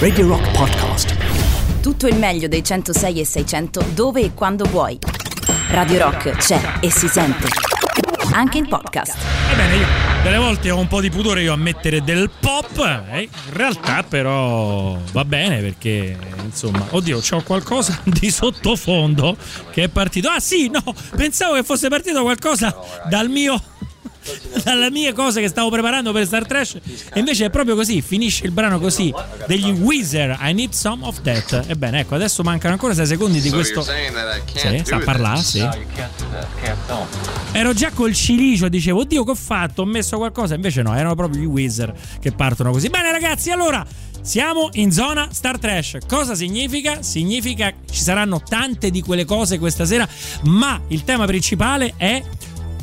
Radio Rock Podcast. Tutto il meglio dei 106 e 600 dove e quando vuoi. Radio Rock c'è e si sente. Anche in podcast. Ebbene, io delle volte ho un po' di pudore io a mettere del pop, eh, in realtà però va bene perché insomma, oddio, c'ho qualcosa di sottofondo che è partito. Ah sì, no, pensavo che fosse partito qualcosa dal mio dalle mie cose che stavo preparando per Star Trash e invece è proprio così finisce il brano così degli Weezer I need some of that. Ebbene ecco adesso mancano ancora 6 secondi di questo sì, sa parlare sì. ero già col cilicio dicevo oddio che ho fatto? Ho messo qualcosa. Invece no erano proprio gli Weezer che partono così. Bene ragazzi allora siamo in zona Star Trash. Cosa significa? Significa ci saranno tante di quelle cose questa sera, ma il tema principale è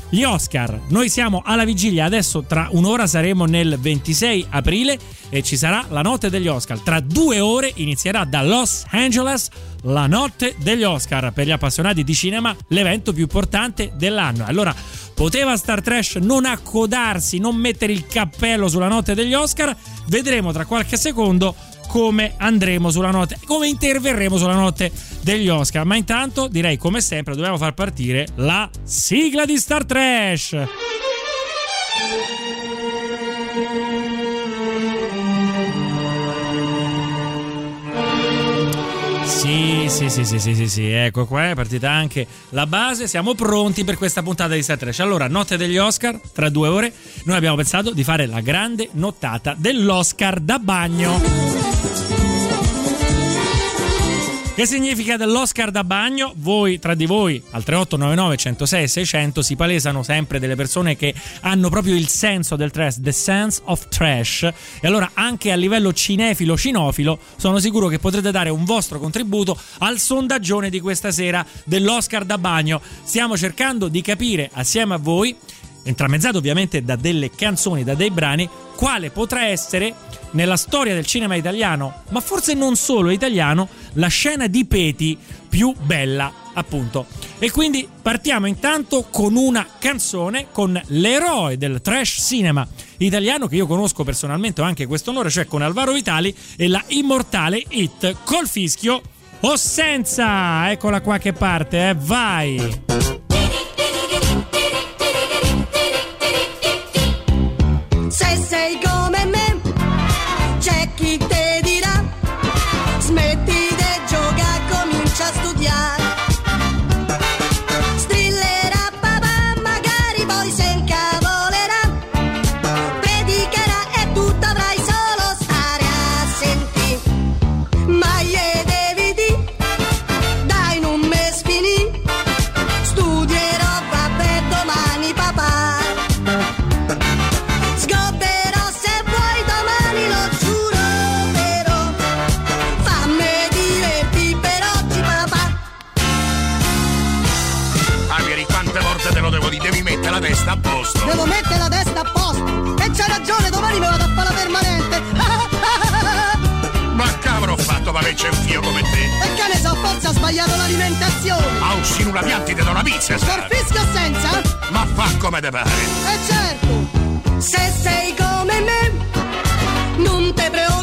gli Oscar. Noi siamo alla vigilia, adesso tra un'ora saremo nel 26 aprile e ci sarà la notte degli Oscar. Tra due ore inizierà da Los Angeles la notte degli Oscar. Per gli appassionati di cinema, l'evento più importante dell'anno. Allora, poteva Star Trash non accodarsi, non mettere il cappello sulla notte degli Oscar? Vedremo tra qualche secondo come andremo sulla notte, come interverremo sulla notte degli Oscar. Ma intanto direi come sempre dobbiamo far partire la sigla di Star Trash. Sì, sì, sì, sì, sì, sì, sì, ecco qua è partita anche la base, siamo pronti per questa puntata di Star Trash. Allora, notte degli Oscar, tra due ore, noi abbiamo pensato di fare la grande nottata dell'Oscar da bagno. Che significa dell'Oscar da bagno? Voi, tra di voi, al 3899 106 600 si palesano sempre delle persone che hanno proprio il senso del trash, the sense of trash. E allora anche a livello cinefilo, cinofilo, sono sicuro che potrete dare un vostro contributo al sondaggione di questa sera dell'Oscar da bagno. Stiamo cercando di capire assieme a voi intramezzato ovviamente da delle canzoni, da dei brani, quale potrà essere nella storia del cinema italiano, ma forse non solo italiano, la scena di Peti più bella, appunto. E quindi partiamo intanto con una canzone con l'eroe del trash cinema italiano che io conosco personalmente, ho anche questo onore, cioè con Alvaro Vitali e la immortale hit col fischio o senza. Eccola qua che parte, eh, vai. Averci un fio come te? E che ne so, forse ha sbagliato l'alimentazione A un una pianti te do una pizza, Per fischio senza? Ma fa come te pare. E certo Se sei come me Non te preoccupare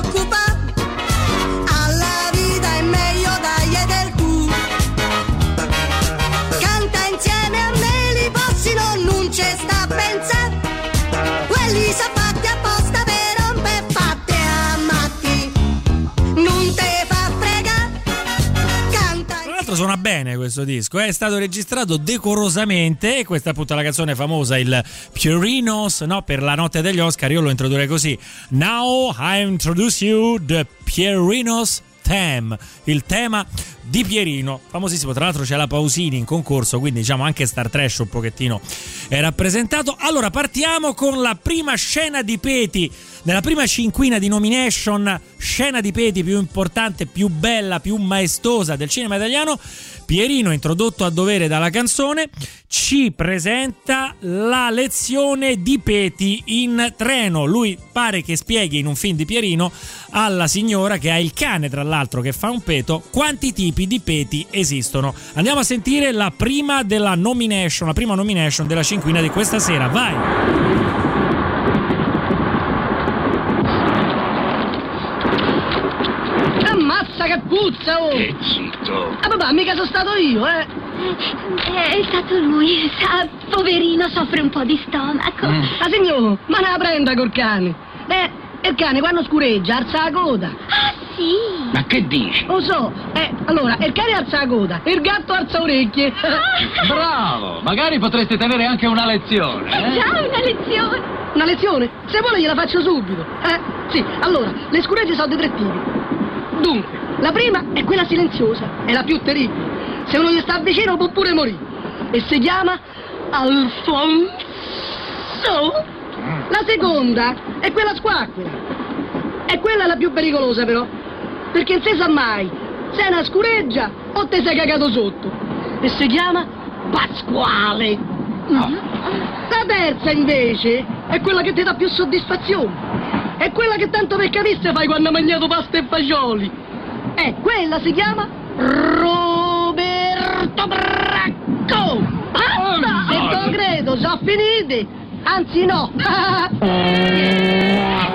questo disco, è stato registrato decorosamente questa è appunto la canzone famosa, il Pierinos, no? Per la notte degli Oscar io lo introdurrei così. Now I introduce you the Pierinos Theme, il tema di Pierino, famosissimo. Tra l'altro c'è la Pausini in concorso, quindi diciamo anche Star Trash un pochettino è rappresentato. Allora partiamo con la prima scena di Peti. Nella prima cinquina di nomination, scena di Peti più importante, più bella, più maestosa del cinema italiano, Pierino, introdotto a dovere dalla canzone, ci presenta la lezione di Peti in treno. Lui pare che spieghi in un film di Pierino alla signora che ha il cane, tra l'altro, che fa un peto, quanti tipi di peti esistono. Andiamo a sentire la prima della nomination, la prima nomination della cinquina di questa sera. Vai! Ammazza che puzza, oh! E zitto. Ah, papà, mica sono stato io, eh! È stato lui, sa, poverino, soffre un po' di stomaco. Ah, signor, ma ne la prenda col cane! Eh, il cane quando scureggia alza la coda! Ah, sì. Ma che dici? Lo so, eh, allora, il cane alza la coda, il gatto alza orecchie! Bravo! Magari potreste tenere anche una lezione. È Eh? già una lezione. Una lezione? Se vuole gliela faccio subito. Eh? Sì, allora, le scuregge sono di tre tipi. Dunque, la prima è quella silenziosa, è la più terribile. Se uno gli sta vicino può pure morire. E si chiama Alfonso. La seconda è quella squacquera. E quella è la più pericolosa però. Perché non si sa mai se è una scureggia o te sei cagato sotto. E si chiama Pasquale. La terza invece è quella che ti dà più soddisfazione. È quella che tanto per capisse fai quando hai mangiato pasta e fagioli. E quella si chiama Roberto Bracco. Basta! E non credo, sono finiti. Anzi no.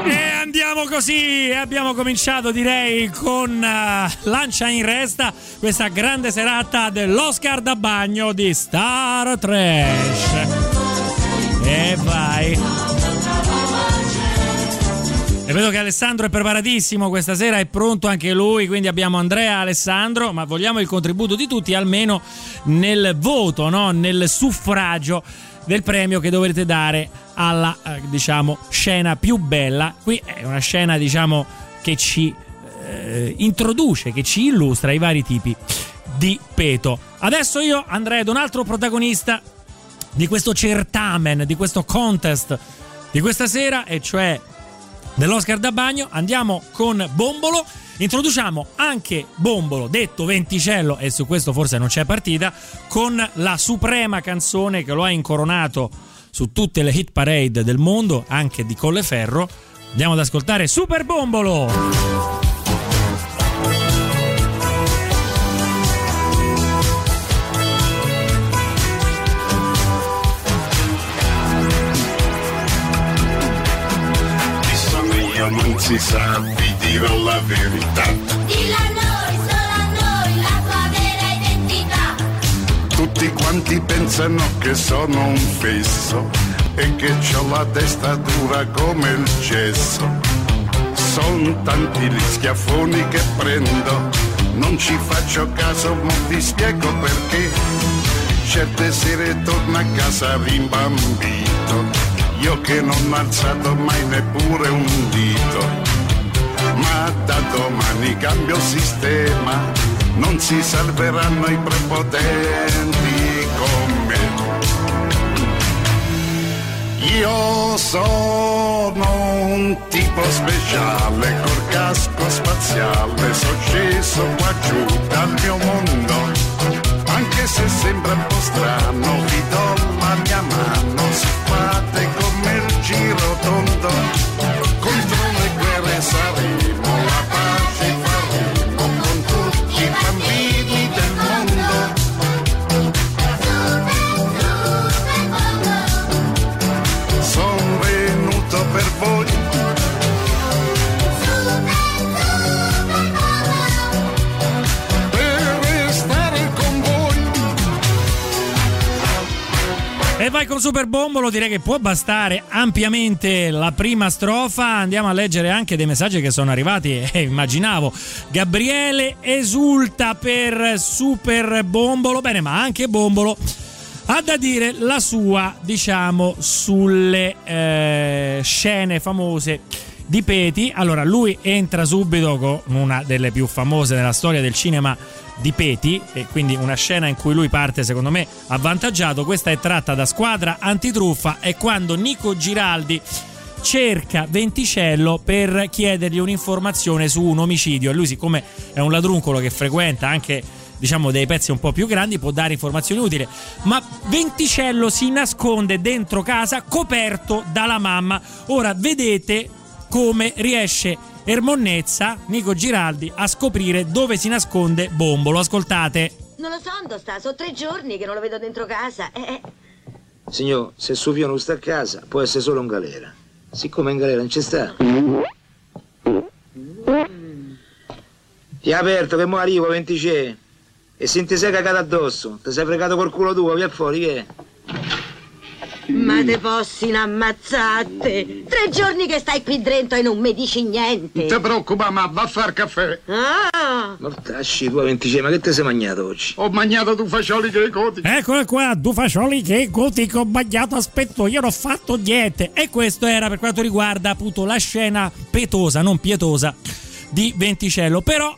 E andiamo così, e abbiamo cominciato direi con eh, Lancia in Resta, questa grande serata dell'Oscar da bagno di Star Trash. E vai. E vedo che Alessandro è preparatissimo questa sera, è pronto anche lui, quindi abbiamo Andrea e Alessandro, ma vogliamo il contributo di tutti almeno nel voto, no? nel suffragio del premio che dovrete dare alla eh, diciamo scena più bella. Qui è una scena diciamo che ci eh, introduce, che ci illustra i vari tipi di peto. Adesso io andrei ad un altro protagonista di questo certamen, di questo contest di questa sera, e cioè dell'Oscar da bagno. Andiamo con Bombolo. Introduciamo anche Bombolo, detto Venticello, e su questo forse non c'è partita, con la suprema canzone che lo ha incoronato su tutte le hit parade del mondo, anche di Colleferro. Andiamo ad ascoltare Super Bombolo. Non si sa, vi dirò la verità. Dillo a noi, solo a noi, la tua vera identità. Tutti quanti pensano che sono un fesso e che ho la testa dura come il gesso. Sono tanti gli schiaffoni che prendo, non ci faccio caso, ma vi spiego perché. Certe sere torno a casa rimbambito, io che non ho alzato mai neppure un dito. Ma da domani cambio sistema, non si salveranno i prepotenti con me. Io sono un tipo speciale, col casco spaziale, sono sceso qua giù dal mio mondo. Anche se sembra un po' strano, vi do la mia mano, se fate il giro tondo. E vai con Super Bombolo, direi che può bastare ampiamente la prima strofa. Andiamo a leggere anche dei messaggi che sono arrivati. E immaginavo Gabriele esulta per Super Bombolo. Bene, ma anche Bombolo ha da dire la sua, diciamo, sulle eh, scene famose di Peti. Allora, lui entra subito con una delle più famose nella storia del cinema di Peti e quindi una scena in cui lui parte secondo me avvantaggiato. Questa è tratta da Squadra Antitruffa e quando Nico Giraldi cerca Venticello per chiedergli un'informazione su un omicidio. E lui siccome è un ladruncolo che frequenta anche diciamo dei pezzi un po' più grandi può dare informazioni utili. Ma Venticello si nasconde dentro casa coperto dalla mamma. Ora vedete come riesce Ermonnezza, Nico Giraldi, a scoprire dove si nasconde Bombolo. Ascoltate. Non lo so, dove sta? Sono tre giorni che non lo vedo dentro casa. Eh, eh. Signor, se suo figlio non sta a casa, può essere solo in galera. Siccome in galera non ci sta. Ti ha aperto che mo arrivo 26 e se ti sei cagato addosso, ti sei fregato col culo tuo, via fuori, che Ma te fossi ammazzate. Tre giorni che stai qui dentro e non mi dici niente. Non ti preoccupa, ma va a far caffè. Ah, Mortasci, tu 26, ma che ti sei mangiato oggi? Ho mangiato due fascioli che coti. Eccole qua, due fascioli che gotico ho bagnato, aspetto, io non ho fatto niente. E questo era per quanto riguarda appunto la scena petosa, non pietosa, di Venticello. Però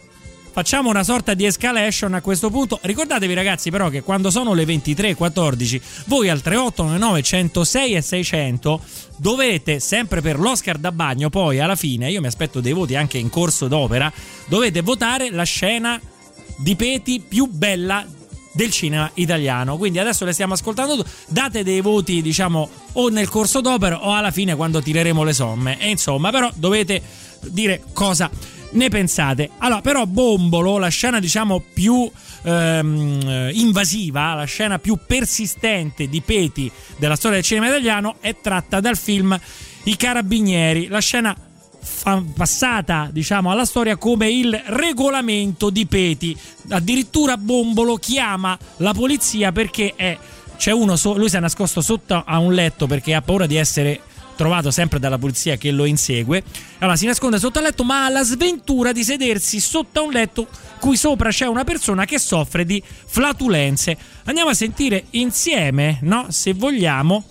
facciamo una sorta di escalation a questo punto. Ricordatevi ragazzi però che quando sono le 23.14 voi al 3899 106 e 600 dovete sempre per l'Oscar da bagno poi alla fine, io mi aspetto dei voti anche in corso d'opera, dovete votare la scena di Peti più bella del cinema italiano. Quindi adesso le stiamo ascoltando. Date dei voti, diciamo, o nel corso d'opera o alla fine quando tireremo le somme. E insomma, però dovete dire cosa ne pensate. Allora, però Bombolo, la scena diciamo più ehm, invasiva, la scena più persistente di Peti della storia del cinema italiano è tratta dal film I Carabinieri, la scena passata diciamo alla storia come il regolamento di Peti. Addirittura Bombolo chiama la polizia perché è c'è uno lui si è nascosto sotto a un letto perché ha paura di essere trovato sempre dalla polizia che lo insegue. Allora si nasconde sotto al letto, ma ha la sventura di sedersi sotto a un letto cui sopra c'è una persona che soffre di flatulenze. Andiamo a sentire insieme, no, se vogliamo,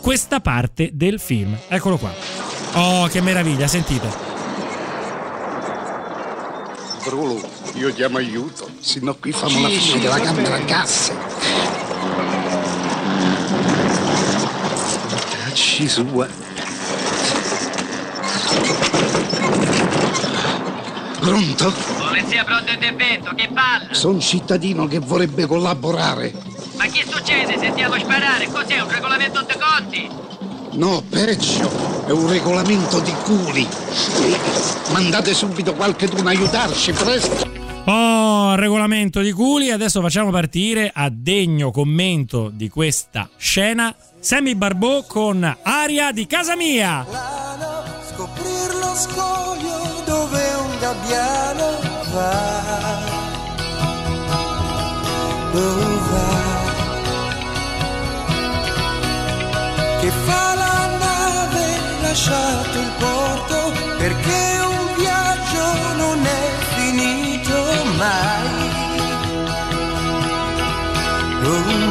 questa parte del film. Eccolo qua. Oh, che meraviglia, sentite. Brulo, io chiamo aiuto, se no qui famo la fine della camera a gas. Sua. Pronto? Polizia pronto intervento, che palle! Sono cittadino che vorrebbe collaborare. Ma che succede? Sentiamo sparare, cos'è un regolamento de conti? No, peggio, è un regolamento di culi. Mandate subito qualcuno a aiutarci, presto. Oh, regolamento di culi. Adesso facciamo partire a degno commento di questa scena Sammy Barbò con Aria di casa mia. Scoprir lo scoglio dove un gabbiano va. Dove va? Che fa la nave lasciato il porto perché mai. Oh.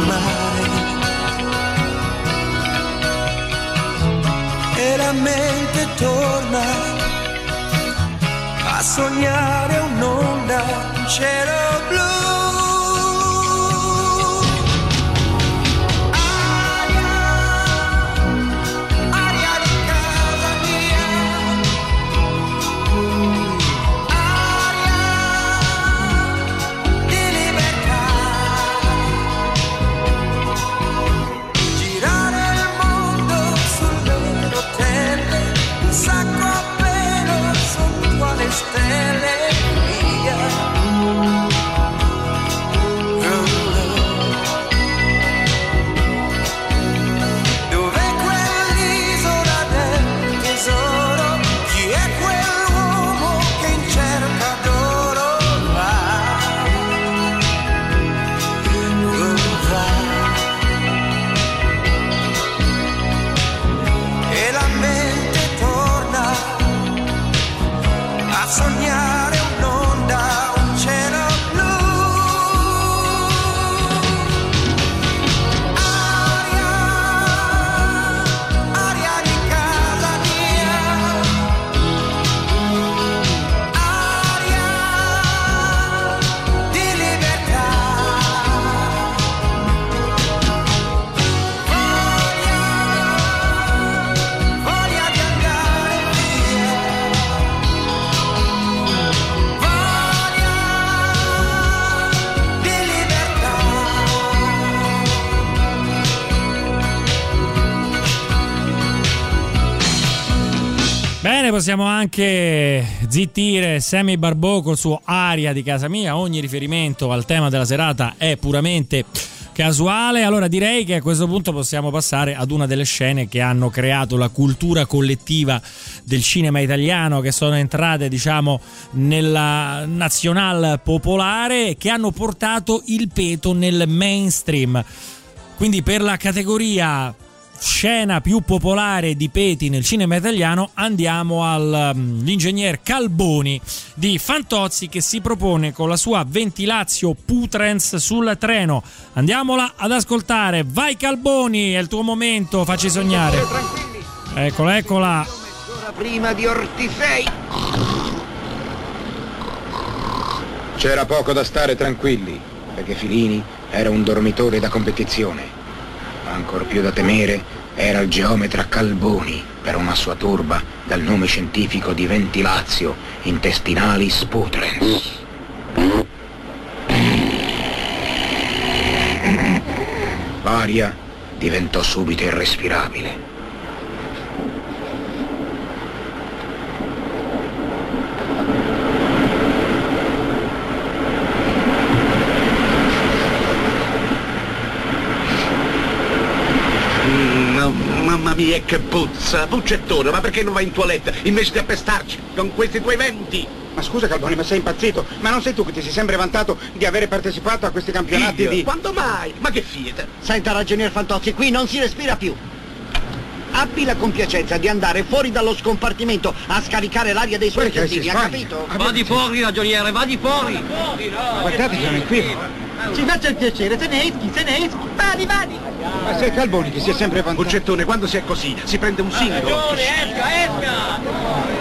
E la mente torna a sognare un'onda, un cielo blu. Possiamo anche zittire Sammy Barbò col suo aria di casa mia. Ogni riferimento al tema della serata è puramente casuale. Allora direi che a questo punto possiamo passare ad una delle scene che hanno creato la cultura collettiva del cinema italiano, che sono entrate diciamo nella nazional popolare e che hanno portato il peto nel mainstream. Quindi per la categoria scena più popolare di Peti nel cinema italiano andiamo all'ingegner Calboni di Fantozzi che si propone con la sua ventilazio Putrens sul treno andiamola ad ascoltare vai Calboni è il tuo momento facci sognare eccola eccola prima di Ortisei. C'era poco da stare tranquilli, perché Filini era un dormitore da competizione. Ancor più da temere era il geometra Calboni per una sua turba dal nome scientifico di ventilazio intestinalis putrens. L'aria diventò subito irrespirabile. Mm, mamma mia che puzza, puccettone, ma perché non vai in toilette invece di appestarci con questi tuoi venti? Ma scusa Calboni, ma sei impazzito? Ma non sei tu che ti sei sempre vantato di avere partecipato a questi campionati Io? di... Quando mai? Ma che fiete? Senta, ragionier Fantozzi, qui non si respira più. Abbi la compiacenza di andare fuori dallo scompartimento a scaricare l'aria dei suoi intestini, ha capito? Va di fuori, ragioniere, va di fuori! Guardate, sono qui. Ci faccia il piacere, te ne eschi, te ne eschi. Vadi, vadi! Ma sei Calboni che si è sempre vantato. Puccettone, quando si è così, si prende un singolo. esca, esca!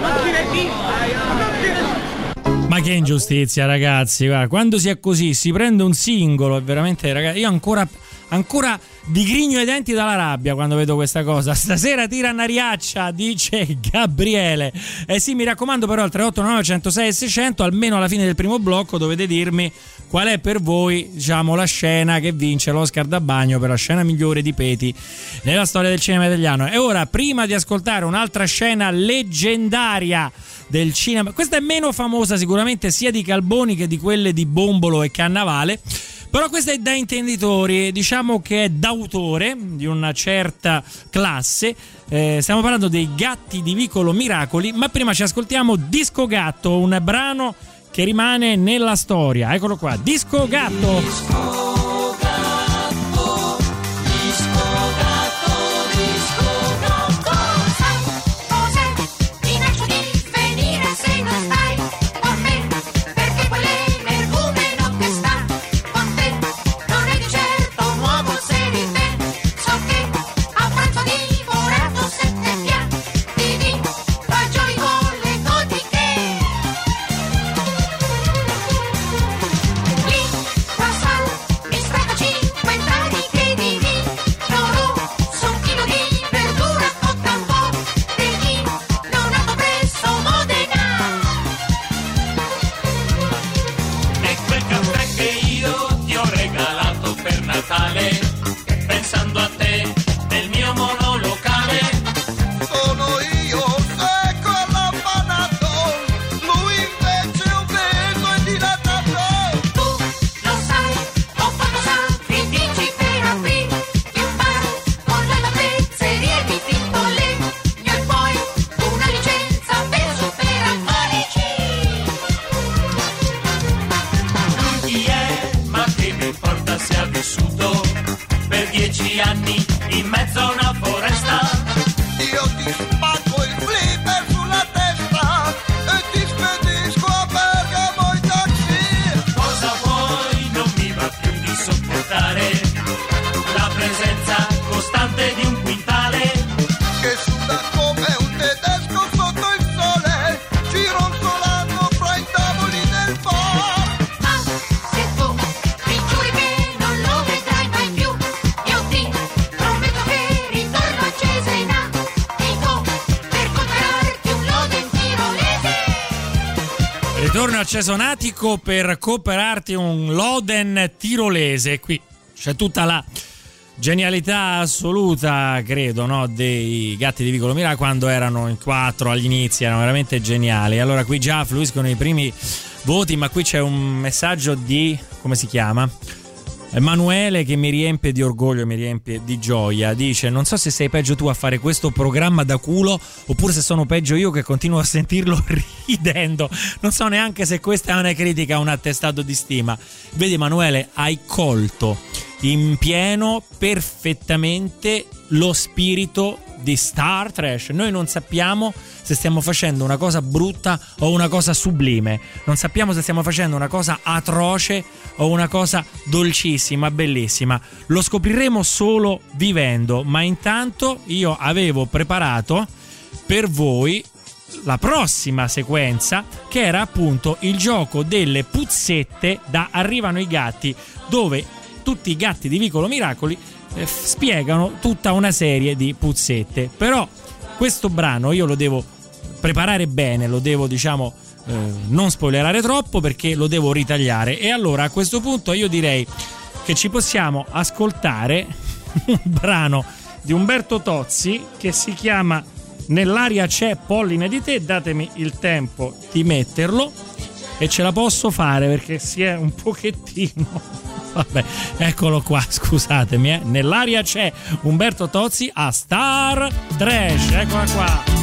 Non si resista! Non si resista! Ma che ingiustizia, ragazzi. Guarda, quando si è così, si prende un singolo. È veramente, ragazzi, io ancora, ancora digrigno i denti dalla rabbia quando vedo questa cosa. Stasera tira una riaccia, dice Gabriele. Eh sì, mi raccomando, però, al 389 106 e 600, almeno alla fine del primo blocco, dovete dirmi qual è per voi, diciamo, la scena che vince l'Oscar da bagno per la scena migliore di Peti nella storia del cinema italiano. E ora, prima di ascoltare un'altra scena leggendaria del cinema, questa è meno famosa sicuramente sia di Calboni che di quelle di Bombolo e Cannavale. Però questa è da intenditori, diciamo che è d'autore di una certa classe. Eh, stiamo parlando dei gatti di Vicolo Miracoli, ma prima ci ascoltiamo Disco Gatto, un brano che rimane nella storia. Eccolo qua, Disco Gatto. E vissuto per dieci anni in mezzo a una Cesonatico per cooperarti un Loden tirolese. Qui c'è tutta la genialità assoluta, credo, no? dei gatti di Vicolo Mira quando erano in quattro agli inizi, erano veramente geniali. Allora qui già fluiscono i primi voti, ma qui c'è un messaggio di come si chiama? Emanuele che mi riempie di orgoglio, mi riempie di gioia, dice non so se sei peggio tu a fare questo programma da culo oppure se sono peggio io che continuo a sentirlo ridendo, non so neanche se questa è una critica o un attestato di stima. Vedi Emanuele, hai colto in pieno perfettamente lo spirito di Star Trash. Noi non sappiamo se stiamo facendo una cosa brutta o una cosa sublime. Non sappiamo se stiamo facendo una cosa atroce o una cosa dolcissima, bellissima. Lo scopriremo solo vivendo, ma intanto io avevo preparato per voi la prossima sequenza che era appunto il gioco delle puzzette da Arrivano i gatti dove tutti i gatti di Vicolo Miracoli eh, spiegano tutta una serie di puzzette. Però questo brano io lo devo preparare bene, lo devo diciamo eh, non spoilerare troppo perché lo devo ritagliare. E allora a questo punto io direi che ci possiamo ascoltare un brano di Umberto Tozzi che si chiama Nell'aria c'è polline di te, datemi il tempo di metterlo e ce la posso fare perché si è un pochettino Vabbè, eccolo qua, scusatemi. Eh. Nell'aria c'è Umberto Tozzi a Star Trash. Eccola qua.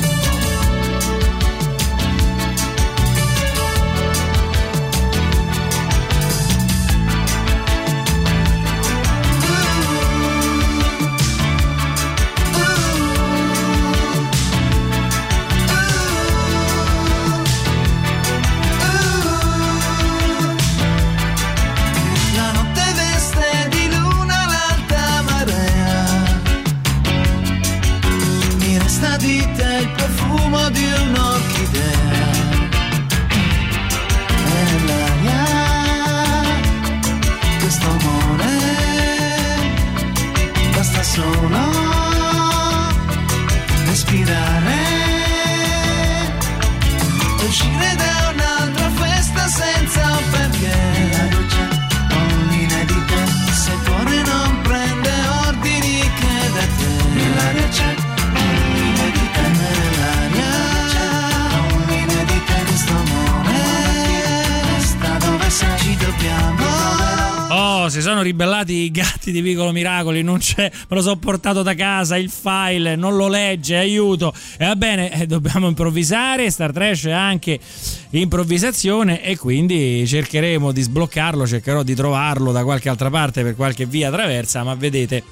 Di Piccolo Miracoli, non c'è, me lo so portato da casa, il file non lo legge, aiuto. E va bene, eh, dobbiamo improvvisare, Star Trash è anche improvvisazione e quindi cercheremo di sbloccarlo, cercherò di trovarlo da qualche altra parte per qualche via traversa, ma vedete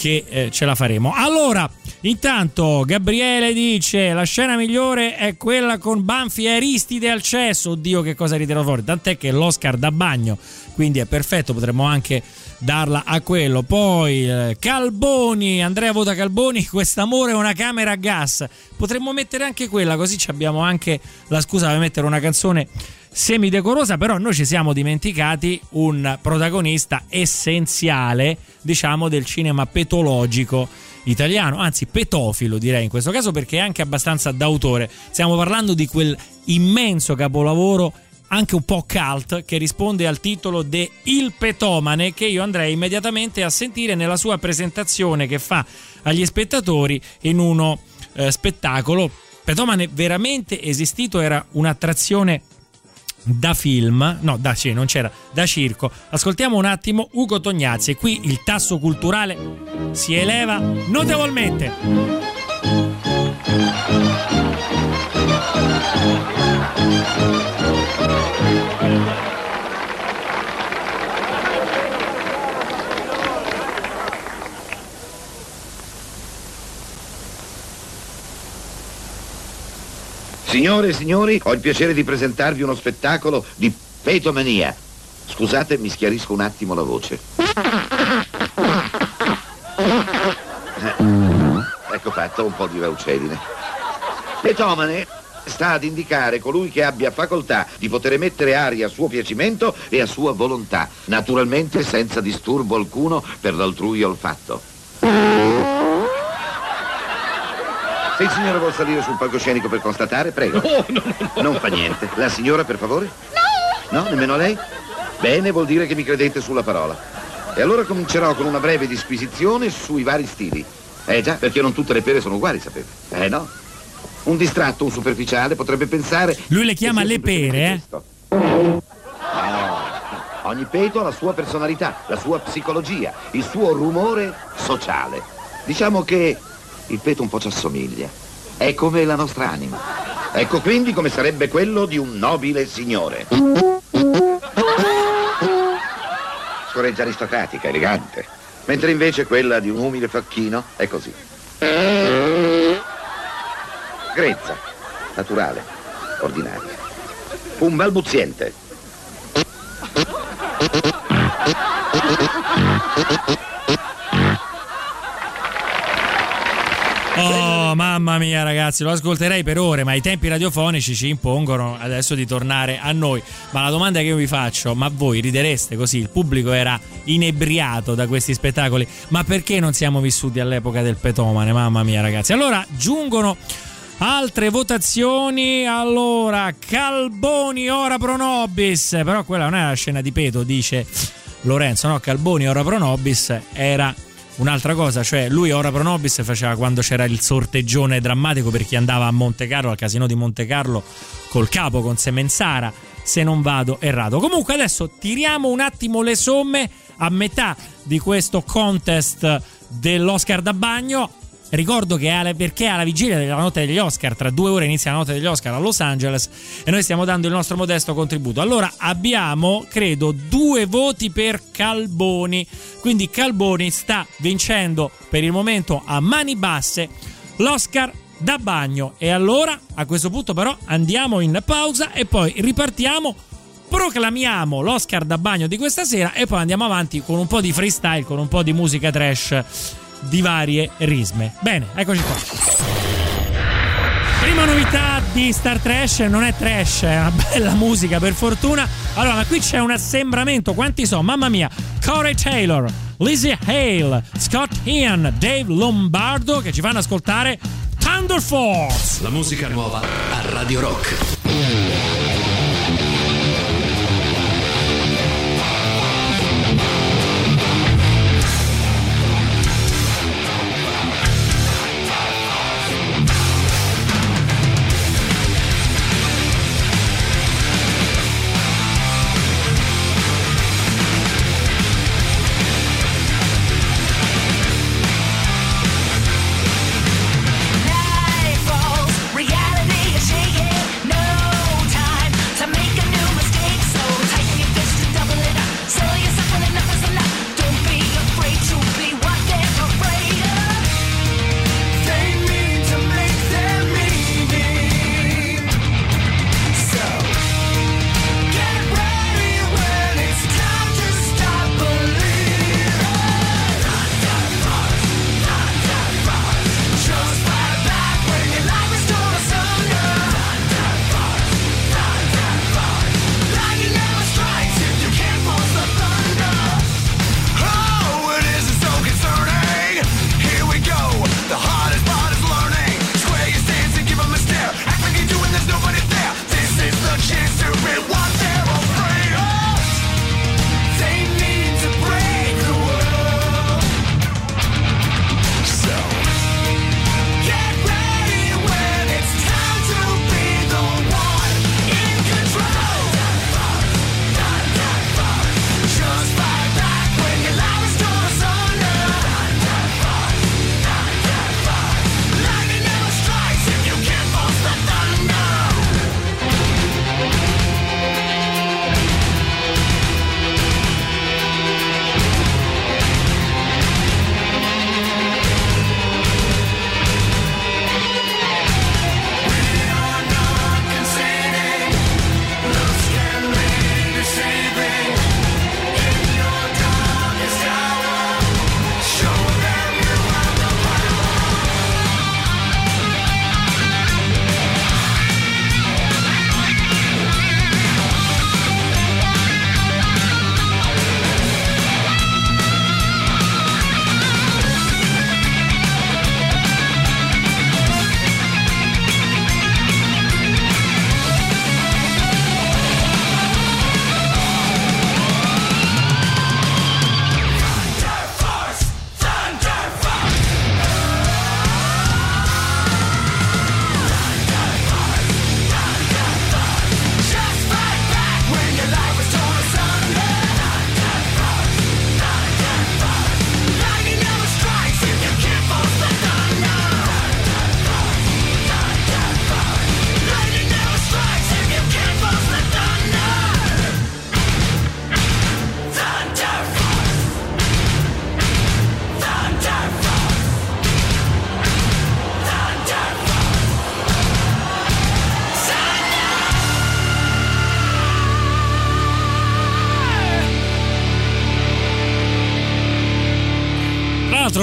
che eh, ce la faremo. Allora, intanto Gabriele dice la scena migliore è quella con Banfi e Aristide al cesso. Oddio, che cosa ritirò fuori. Tant'è che l'Oscar da bagno, quindi è perfetto, potremmo anche darla a quello. Poi eh, Calboni, Andrea vota Calboni, quest'amore è una camera a gas. Potremmo mettere anche quella, così abbiamo anche la scusa per mettere una canzone semidecorosa, però noi ci siamo dimenticati un protagonista essenziale, diciamo, del cinema petologico italiano, anzi petofilo direi in questo caso perché è anche abbastanza d'autore. Stiamo parlando di quel immenso capolavoro anche un po' cult che risponde al titolo de Il Petomane che io andrei immediatamente a sentire nella sua presentazione che fa agli spettatori in uno eh, spettacolo. Petomane veramente esistito, era un'attrazione da film, no, da sì, non c'era, da circo. Ascoltiamo un attimo Ugo Tognazzi e qui il tasso culturale si eleva notevolmente. Signore e signori, ho il piacere di presentarvi uno spettacolo di petomania. Scusate, mi schiarisco un attimo la voce. Eh, Ecco fatto un po' di raucedine. Petomane sta ad indicare colui che abbia facoltà di poter mettere aria a suo piacimento e a sua volontà, naturalmente senza disturbo alcuno per l'altrui olfatto. Se il signore vuol salire sul palcoscenico per constatare, prego. Non fa niente. La signora, per favore? No! No, nemmeno lei? Bene, vuol dire che mi credete sulla parola. E allora comincerò con una breve disquisizione sui vari stili. Eh già, perché non tutte le pere sono uguali, sapete? Eh no? Un distratto, un superficiale potrebbe pensare... Lui le chiama le pere, eh? Oh, Ogni peto ha la sua personalità, la sua psicologia, il suo rumore sociale. Diciamo che il peto un po' ci assomiglia. È come la nostra anima. Ecco quindi come sarebbe quello di un nobile signore. Scorreggia aristocratica, elegante. Mentre invece quella di un umile facchino è così. Grezza, naturale, ordinaria. Un balbuziente. Oh, mamma mia, ragazzi, lo ascolterei per ore, ma i tempi radiofonici ci impongono adesso di tornare a noi. Ma la domanda che io vi faccio, ma voi ridereste così? Il pubblico era inebriato da questi spettacoli, ma perché non siamo vissuti all'epoca del petomane? Mamma mia, ragazzi. Allora, giungono altre votazioni. Allora, Calboni ora pro nobis, però quella non è la scena di Peto, dice Lorenzo, no? Calboni ora pro nobis era un'altra cosa, cioè lui ora pro nobis faceva quando c'era il sorteggione drammatico per chi andava a Monte Carlo, al casino di Monte Carlo col capo con Semenzara, se non vado errato. Comunque adesso tiriamo un attimo le somme a metà di questo contest dell'Oscar da bagno. Ricordo che alla, perché alla vigilia della notte degli Oscar, tra due ore inizia la notte degli Oscar a Los Angeles e noi stiamo dando il nostro modesto contributo. Allora abbiamo, credo, due voti per Calboni. Quindi Calboni sta vincendo per il momento a mani basse l'Oscar da bagno. E allora a questo punto però andiamo in pausa e poi ripartiamo proclamiamo l'Oscar da bagno di questa sera e poi andiamo avanti con un po' di freestyle, con un po' di musica trash di varie risme. Bene, eccoci qua. Prima novità di Star Trash, non è trash, è una bella musica per fortuna. Allora, ma qui c'è un assembramento, quanti sono? Mamma mia, Corey Taylor, Lizzie Hale, Scott Ian, Dave Lombardo che ci fanno ascoltare Thunder Force. La musica nuova a Radio Rock.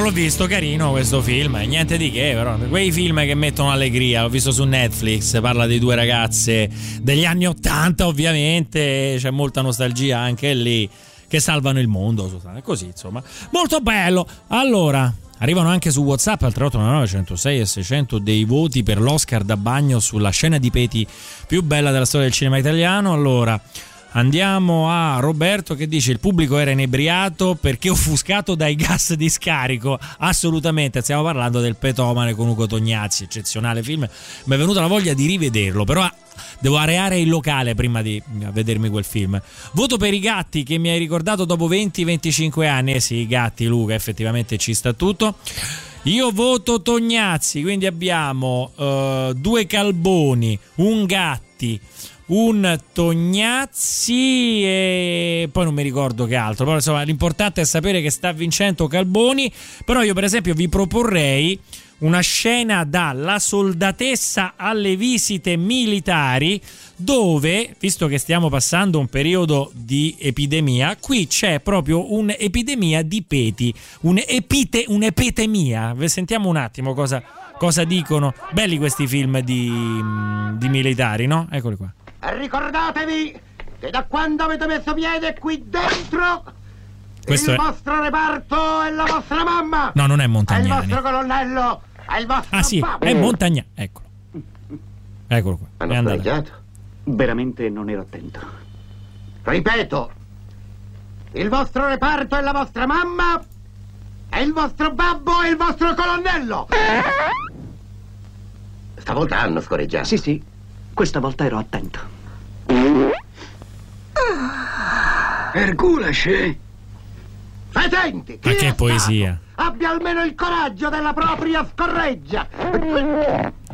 L'ho visto, carino questo film, niente di che, però quei film che mettono allegria, l'ho visto su Netflix, parla di due ragazze degli anni 80 ovviamente, c'è molta nostalgia anche lì, che salvano il mondo, così insomma. Molto bello. Allora, Arrivano anche su WhatsApp al 3899 106 e 600 dei voti per l'Oscar da bagno sulla scena di Peti più bella della storia del cinema italiano. Allora, Andiamo a Roberto che dice il pubblico era inebriato perché offuscato dai gas di scarico. Assolutamente, stiamo parlando del Petomane con Ugo Tognazzi, eccezionale film. Mi è venuta la voglia di rivederlo, però devo areare il locale prima di vedermi quel film. Voto per i gatti che mi hai ricordato dopo 20-25 anni. Eh sì, i gatti, Luca, effettivamente ci sta tutto. Io voto Tognazzi, quindi abbiamo uh, due calboni, un gatti un Tognazzi e poi non mi ricordo che altro. Però insomma l'importante è sapere che sta vincendo Calboni. Però io per esempio vi proporrei una scena dalla soldatessa alle visite militari dove, visto che stiamo passando un periodo di epidemia, qui c'è proprio un'epidemia di peti, un'epite, un'epitemia. Sentiamo un attimo cosa, cosa dicono. Belli questi film di, di militari, no? Eccoli qua. Ricordatevi che da quando avete messo piede qui dentro Questo il è- vostro reparto è la vostra mamma. No, non è È il Montagnani. vostro colonnello. È il vostro Ah sì, babbo. è Montagnani. Eccolo. Eccolo qua. Hanno è andato. sbagliato. Veramente non ero attento. Ripeto, il vostro reparto è la vostra mamma. È il vostro babbo e il vostro colonnello. Stavolta hanno scorreggiato. Sì, sì, questa volta ero attento. Hercules, eh? Chi Ma che è poesia. stato? Abbia almeno il coraggio della propria scorreggia.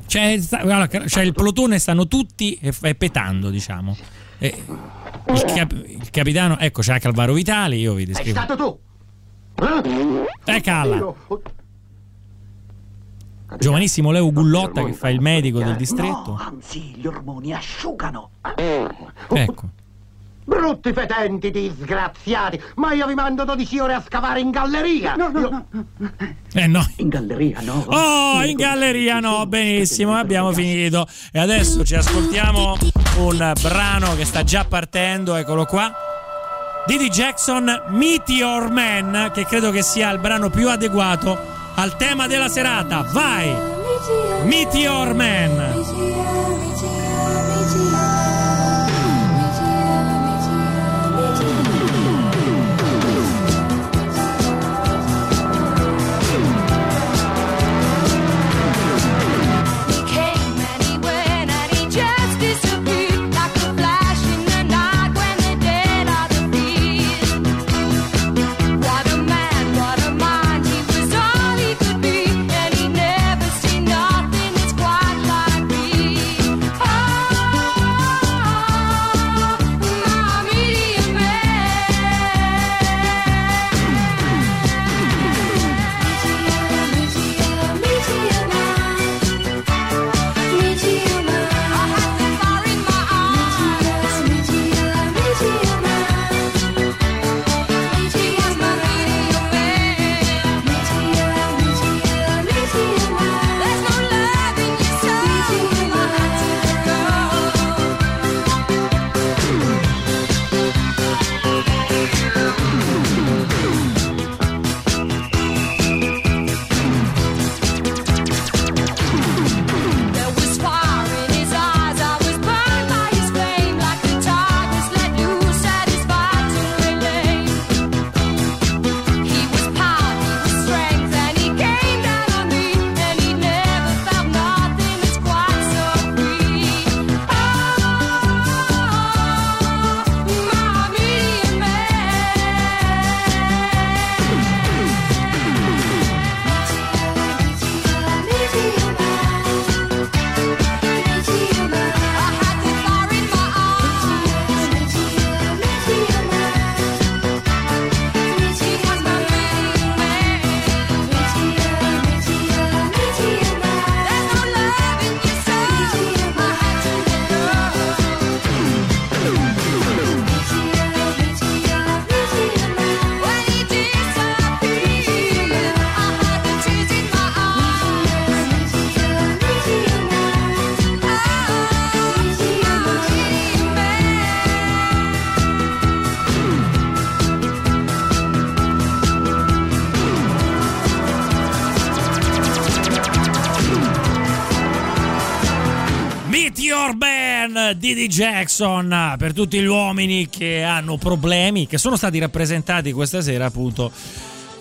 C'è, c'è il plotone, stanno tutti e, petando, diciamo. E il, cap- il capitano, ecco, c'è anche Alvaro Vitali, io vi descrivo. stato tu. Eh, calla. Giovanissimo Leo Gullotta che fa il medico del distretto. No, anzi, gli ormoni asciugano. Ecco. Brutti fetenti disgraziati, ma io vi mando 12 ore a scavare in galleria. No, no, Io- Eh no. In galleria, no. Oh, in galleria no, benissimo, abbiamo finito. E adesso ci ascoltiamo un brano che sta già partendo, eccolo qua. Didi Jackson, Meteor Man, che credo che sia il brano più adeguato al tema della serata. Vai! Meteor Man! Michael Didi Jackson per tutti gli uomini che hanno problemi, che sono stati rappresentati questa sera appunto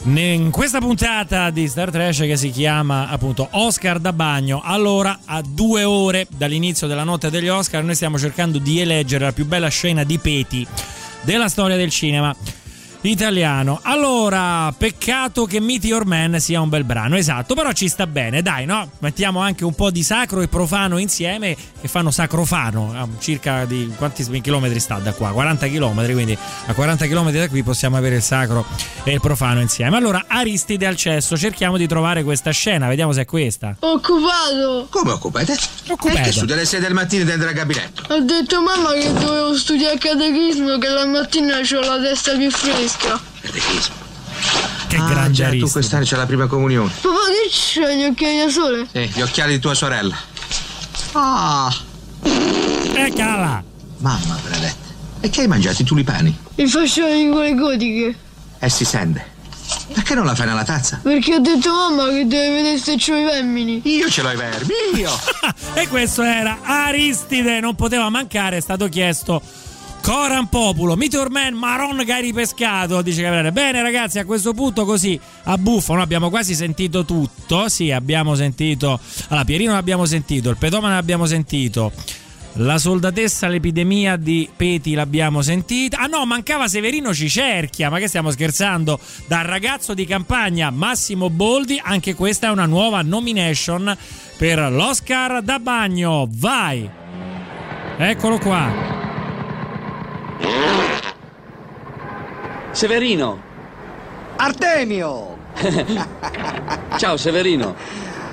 in questa puntata di Star Trash che si chiama appunto Oscar da bagno. Allora, a due ore dall'inizio della notte degli Oscar, noi stiamo cercando di eleggere la più bella scena di Peti della storia del cinema italiano. Allora, peccato che Meteor Man sia un bel brano, esatto, però ci sta bene, dai, no? Mettiamo anche un po' di sacro e profano insieme che fanno sacrofano, a circa di quanti chilometri sta da qua? 40 chilometri, quindi a 40 chilometri da qui possiamo avere il sacro e il profano insieme. Allora, Aristide al cesso, cerchiamo di trovare questa scena, vediamo se è questa. Occupato! Come occupate? Occupato. Eh, che su dalle 6 del mattino dentro al gabinetto. Ho detto mamma che dovevo studiare catechismo, che la mattina ho la testa più fresca. Catechismo. Che ah, grande già, tu quest'anno c'è la prima comunione. Papà, che c'è gli occhiali da sole? Sì, gli occhiali di tua sorella. Ah, Eccola! mamma benedetta. E che hai mangiato i tulipani? Il fascione di quelle gotiche. E si sente. Perché non la fai nella tazza? Perché ho detto a mamma che deve vedere se c'ho i femmini. Io ce l'ho i verbi, io! e questo era Aristide, non poteva mancare, è stato chiesto Coran Populo, Meteor Man, Maron Gary Pescato, dice Gabriele. Bene ragazzi, a questo punto così a buffo, noi abbiamo quasi sentito tutto, sì, abbiamo sentito, allora Pierino l'abbiamo sentito, il pedomane l'abbiamo sentito, la soldatessa, l'epidemia di Peti l'abbiamo sentita. Ah no, mancava Severino Cicerchia, ma che stiamo scherzando? Dal ragazzo di campagna Massimo Boldi, anche questa è una nuova nomination per l'Oscar da bagno. Vai! Eccolo qua. Severino! Artemio! Ciao Severino!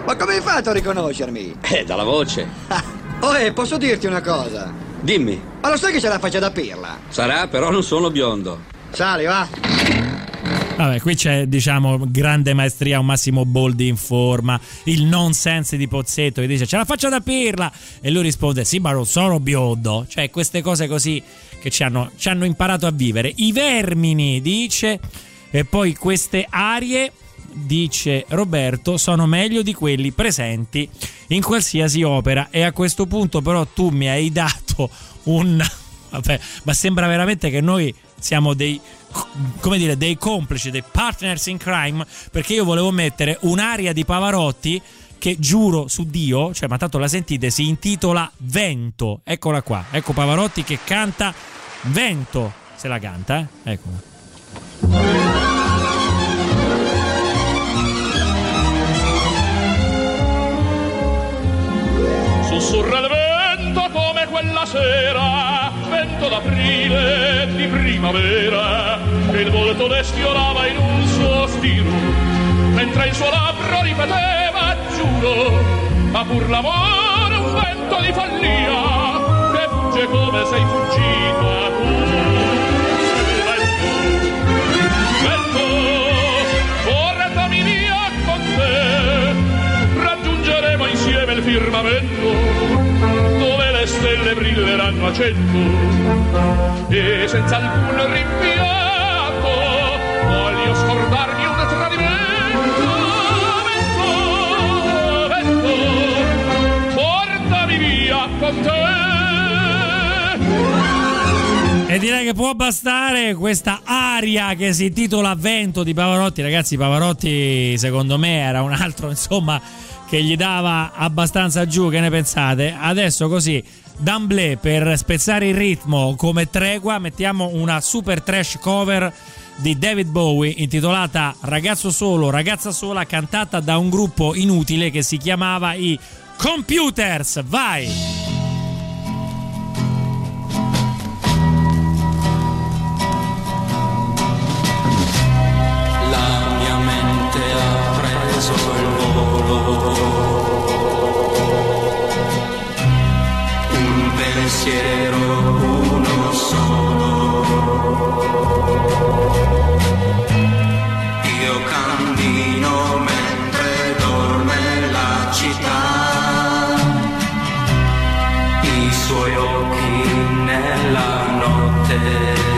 Ma come hai fatto a riconoscermi? Eh, dalla voce. Oh, eh, posso dirti una cosa? Dimmi, Ma lo sai che c'è la faccia da pirla? sarà però non sono biondo. Sali, va. Vabbè, qui c'è, diciamo, grande maestria, un Massimo Boldi in forma, il nonsense di Pozzetto che dice ce la faccio da pirla e lui risponde sì, ma non sono biondo. Cioè, queste cose così che ci hanno, ci hanno imparato a vivere. I vermini, dice, e poi queste arie, dice Roberto, sono meglio di quelli presenti in qualsiasi opera. E a questo punto però tu mi hai dato un... Vabbè, ma sembra veramente che noi siamo dei come dire dei complici dei partners in crime perché io volevo mettere un'aria di Pavarotti che giuro su Dio cioè ma tanto la sentite si intitola Vento. Eccola qua. Ecco Pavarotti che canta Vento. Se la canta eh? Eccola Sussurra il vento come quella sera, vento d'aprile di primavera, che il volto le sfiorava in un sospiro, mentre il suo labbro ripeteva, giuro, ma pur l'amore un vento di follia, che fugge come sei fuggita tu. Vento, vento, via con te, raggiungeremo insieme il firmamento dove le stelle brilleranno a cento e senza alcun rimpianto voglio scordarmi te E direi che può bastare questa aria che si intitola Vento di Pavarotti. Ragazzi, Pavarotti secondo me era un altro, insomma, che gli dava abbastanza giù. Che ne pensate? Adesso così, d'amblè, per spezzare il ritmo come tregua, mettiamo una super trash cover di David Bowie intitolata Ragazzo solo, ragazza sola, cantata da un gruppo inutile che si chiamava i Computers. Vai! Suoi occhi nella notte.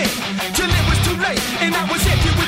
Too Till it was too late and I was within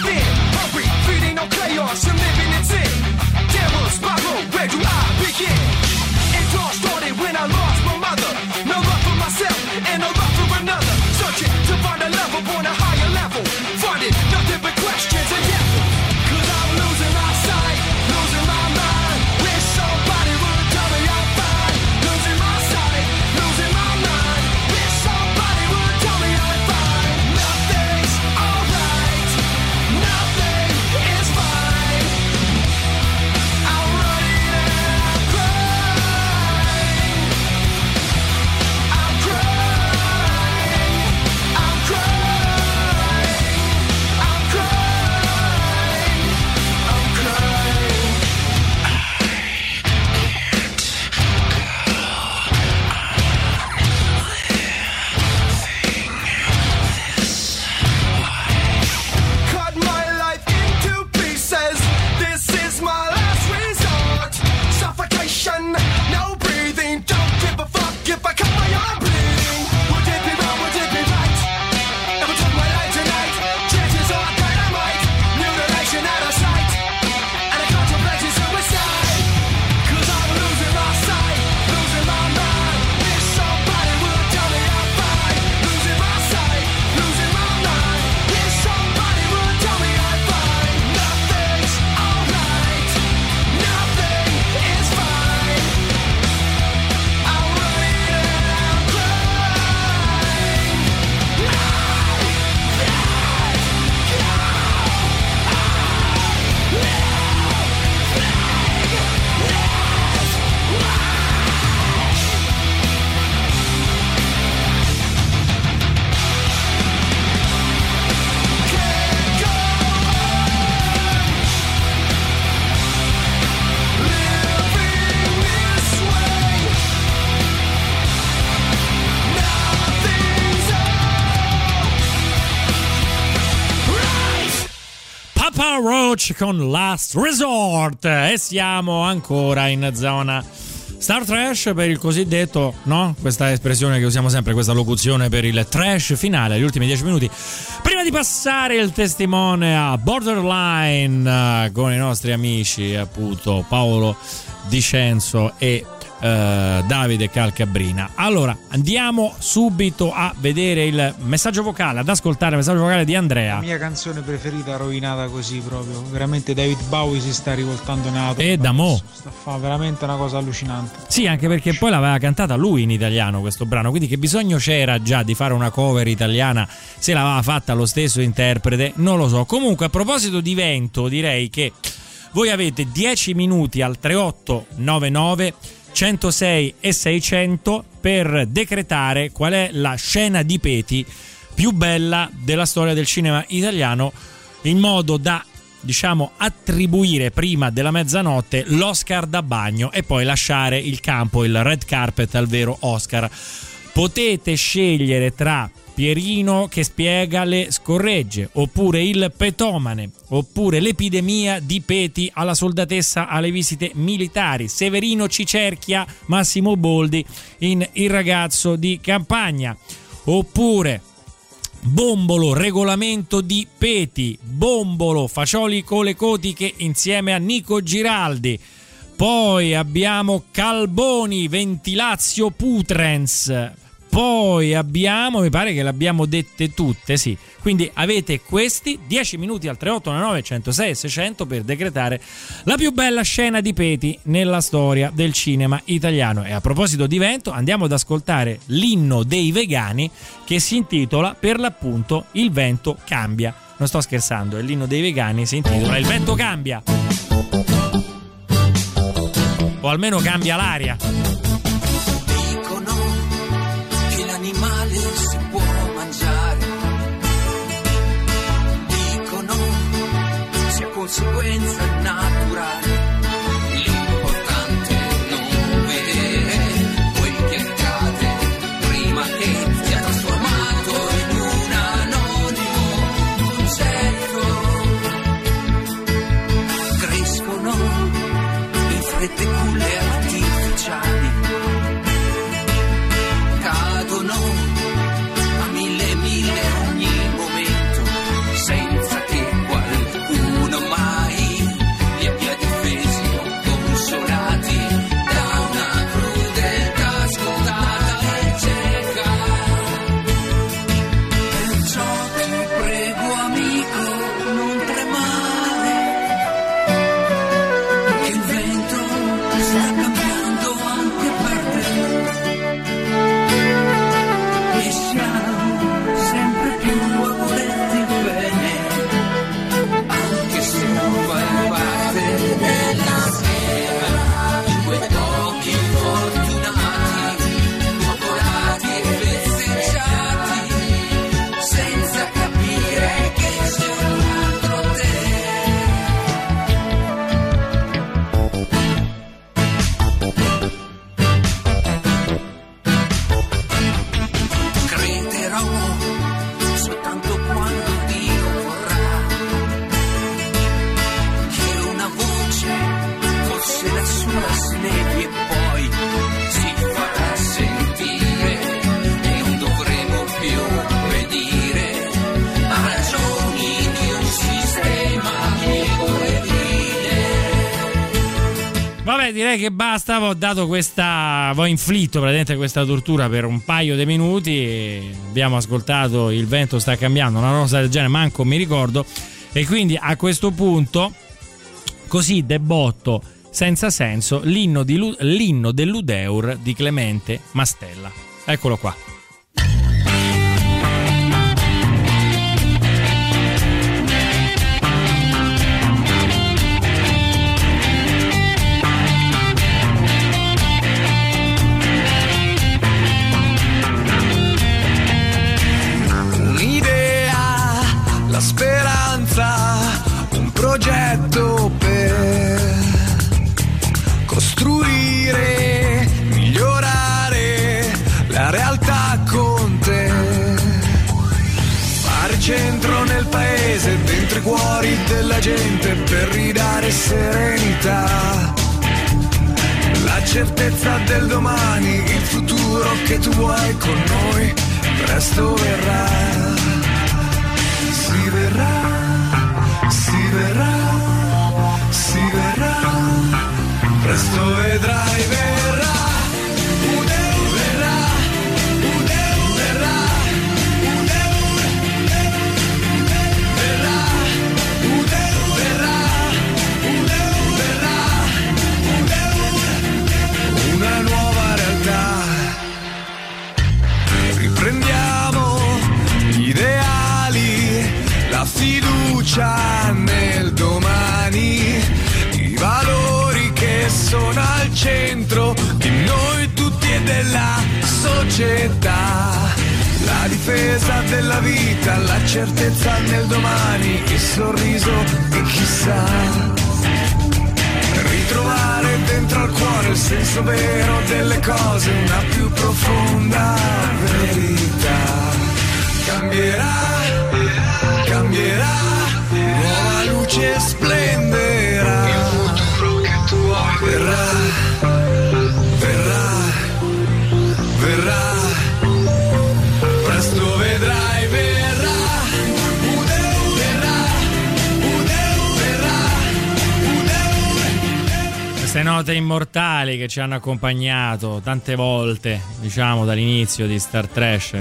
Roach con Last Resort e siamo ancora in zona Star Trash per il cosiddetto, no? Questa espressione che usiamo sempre, questa locuzione per il trash finale, gli ultimi dieci minuti. Prima di passare il testimone a Borderline eh, con i nostri amici, appunto, Paolo Dicenzo e eh, Davide Calcabrina. Allora, andiamo subito a vedere il messaggio vocale, ad ascoltare il messaggio vocale di Andrea. La mia canzone preferita rovinata così proprio. Veramente David Bowie si sta rivoltando nella E da mo. Sta a fare veramente una cosa allucinante. Sì, anche perché poi l'aveva cantata lui in italiano questo brano, quindi che bisogno c'era già di fare una cover italiana se l'aveva fatta lo stesso interprete? Non lo so. Comunque, a proposito di vento, direi che voi avete 10 minuti al 3899 106 e 600 per decretare qual è la scena di Peti più bella della storia del cinema italiano in modo da diciamo attribuire prima della mezzanotte l'Oscar da bagno e poi lasciare il campo, il red carpet al vero Oscar. Potete scegliere tra Pierino che spiega le scorregge, oppure il petomane, oppure l'epidemia di peti alla soldatessa alle visite militari, Severino Cicerchia, Massimo Boldi in Il ragazzo di campagna, oppure Bombolo, regolamento di Peti, Bombolo, Facioli con le cotiche insieme a Nico Giraldi. Poi abbiamo Calboni, Ventilazio Putrens, Poi abbiamo, mi pare che le abbiamo dette tutte, sì. Quindi avete questi 10 minuti al 3819 106 e 600 per decretare la più bella scena di Peti nella storia del cinema italiano. E a proposito di vento, andiamo ad ascoltare l'inno dei vegani che si intitola per l'appunto Il vento cambia. Non sto scherzando, è l'inno dei vegani, si intitola Il vento cambia. O almeno cambia l'aria. Sia conseguenza che basta. Ho dato questa. Ho inflitto praticamente questa tortura per un paio di minuti. Abbiamo ascoltato Il vento sta cambiando, una cosa del genere, manco mi ricordo. E quindi a questo punto, così debotto, senza senso, l'inno, di l'inno dell'Udeur di Clemente Mastella. Eccolo qua. Cuori della gente per ridare serenità. La certezza del domani, il futuro che tu vuoi con noi, presto verrà. Si verrà, delle cose, note immortali che ci hanno accompagnato tante volte, diciamo dall'inizio di Star Trash.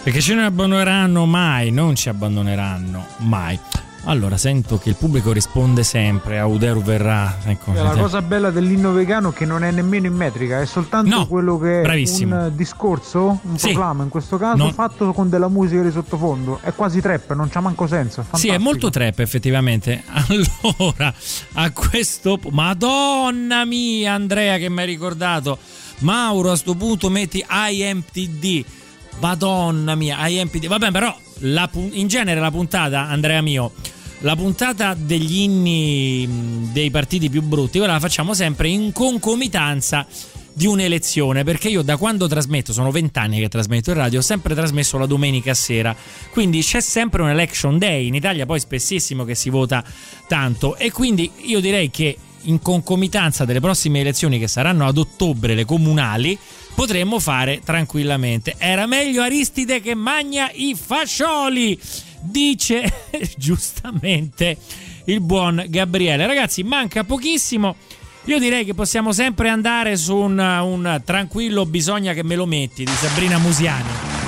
Perché ci non abbandoneranno mai, non ci abbandoneranno mai. Allora, sento che il pubblico risponde sempre a Uderu verrà. Ecco, La sente- cosa bella dell'inno vegano è che non è nemmeno in metrica, è soltanto No, quello che è bravissimo. un discorso, un Sì. proclama in questo caso, Non- fatto con della musica di sottofondo. È quasi trap, non c'ha manco senso. È Sì, è molto trap effettivamente. Allora, a questo Madonna mia, Andrea che mi hai ricordato. Mauro, a sto punto metti IMTD. Madonna mia, IMPD. Vabbè, però la in genere la puntata, Andrea mio, la puntata degli inni mh, dei partiti più brutti, quella la facciamo sempre in concomitanza di un'elezione perché io da quando trasmetto sono vent'anni che trasmetto in radio ho sempre trasmesso la domenica sera. Quindi c'è sempre un election day in Italia poi spessissimo che si vota tanto. E quindi io direi che in concomitanza delle prossime elezioni che saranno ad ottobre le comunali potremmo fare tranquillamente. Era meglio Aristide che magna i fascioli dice giustamente il buon Gabriele ragazzi manca pochissimo io direi che possiamo sempre andare su un, un tranquillo bisogna che me lo metti di Sabrina Musiani.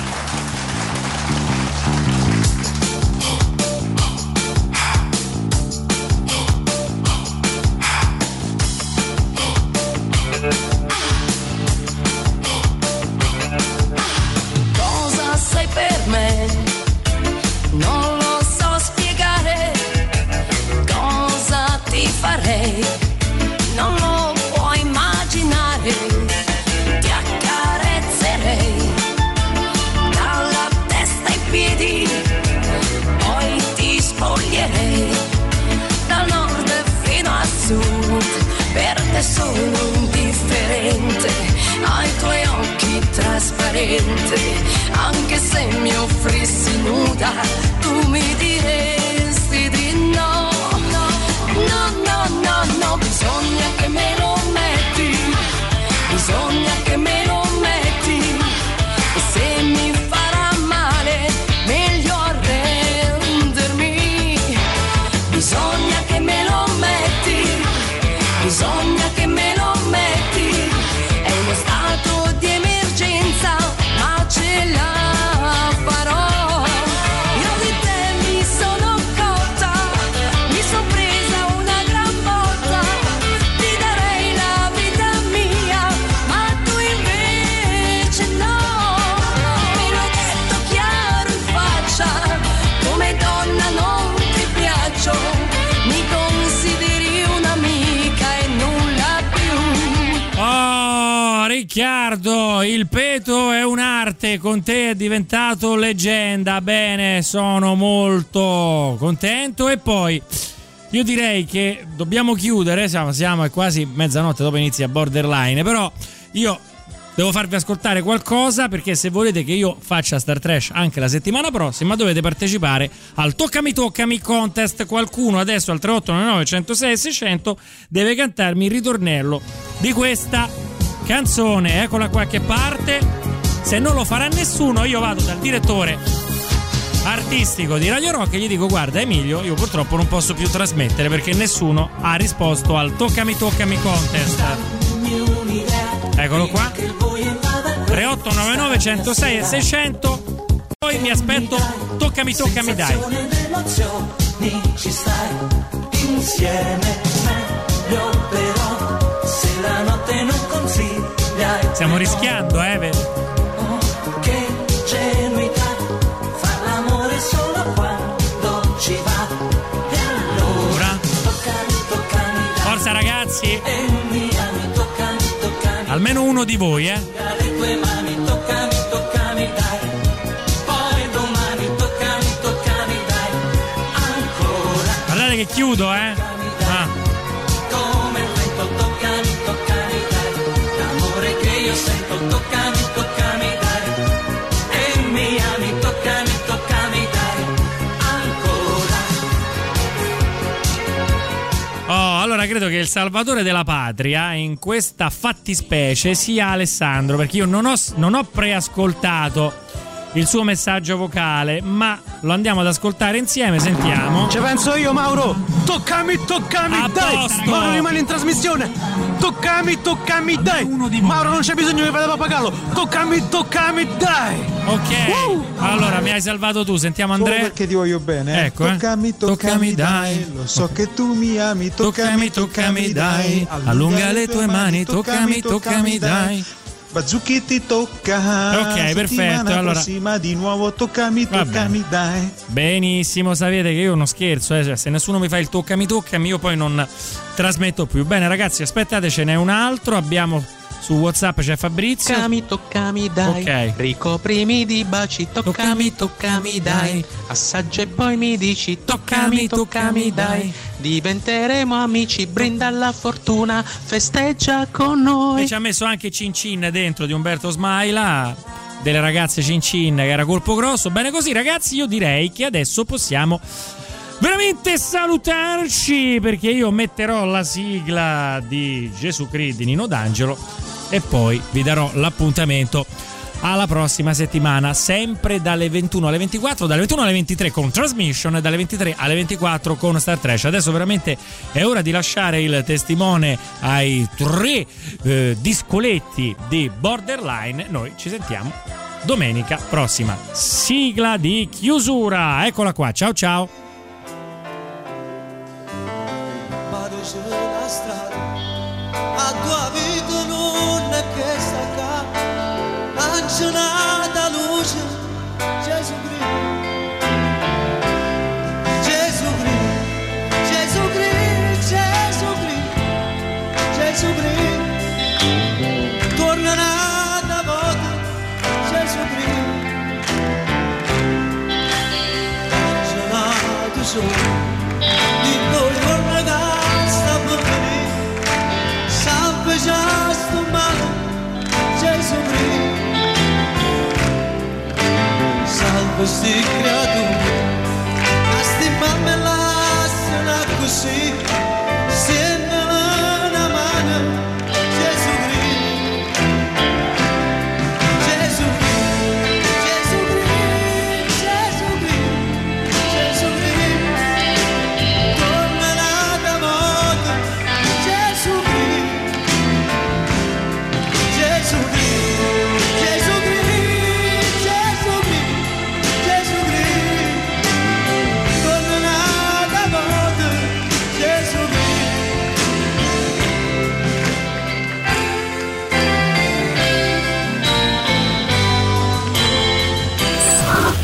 Il peto è un'arte, con te è diventato leggenda. Bene, sono molto contento. E poi io direi che dobbiamo chiudere, siamo, siamo quasi mezzanotte, dopo inizia Borderline, però io devo farvi ascoltare qualcosa perché se volete che io faccia Star Trash anche la settimana prossima dovete partecipare al Toccami Toccami Contest. Qualcuno adesso al 3899 106 600 deve cantarmi il ritornello di questa canzone. Eccola qua che parte. Se non lo farà nessuno io vado dal direttore artistico di Radio Rock e gli dico guarda Emilio io purtroppo non posso più trasmettere perché nessuno ha risposto al Toccami Toccami Contest. Eccolo qua. 3899 106 e 600. Poi mi aspetto Toccami Toccami dai. ci stai insieme meglio però allora toccami toccami dai Forza ragazzi. e mi ami toccami toccami Almeno uno di voi, eh. le tue mani toccami toccami dai poi domani toccami toccami dai ancora. Guardate che chiudo, eh. Credo che il salvatore della patria in questa fattispecie sia Alessandro, perché io non ho, non ho preascoltato il suo messaggio vocale, ma lo andiamo ad ascoltare insieme, sentiamo. Ci penso io, Mauro. Toccami, toccami, A dai. posto. Mauro rimane in trasmissione. Toccami, toccami, dai. Mauro non c'è bisogno di fare papagallo. Toccami, toccami, dai. Ok, allora mi hai salvato tu, sentiamo Andrea. Solo perché ti voglio bene. eh. Ecco, eh. Toccami, toccami, dai. Lo so che tu mi ami. Toccami, toccami, dai. Allunga le tue mani, toccami, toccami, dai. Bazzucchi ti tocca. Ok, perfetto, allora- prossima di nuovo toccami, toccami, dai. Benissimo, sapete che io non scherzo, eh, cioè, se nessuno mi fa il toccami toccami io poi non trasmetto più. Bene ragazzi, aspettate, ce n'è un altro, abbiamo su WhatsApp c'è Fabrizio. Toccami, toccami, dai. Ok. Ricoprimi di baci, toccami, toccami, dai. Assaggia e poi mi dici, toccami, toccami, dai. Diventeremo amici, brinda alla fortuna, festeggia con E noi. ci ha messo anche Cincin dentro di Umberto Smaila, delle ragazze Cincin che era colpo grosso. Bene così ragazzi, io direi che adesso possiamo veramente salutarci perché io metterò la sigla di Gesù Cristo di Nino D'Angelo e poi vi darò l'appuntamento alla prossima settimana, sempre dalle 21 alle 24, dalle 21 alle 23 con Transmission e dalle 23 alle 24 con Star Trash. Adesso veramente è ora di lasciare il testimone ai tre eh, discoletti di Borderline. Noi ci sentiamo domenica prossima. Sigla di chiusura. Eccola qua. Ciao ciao.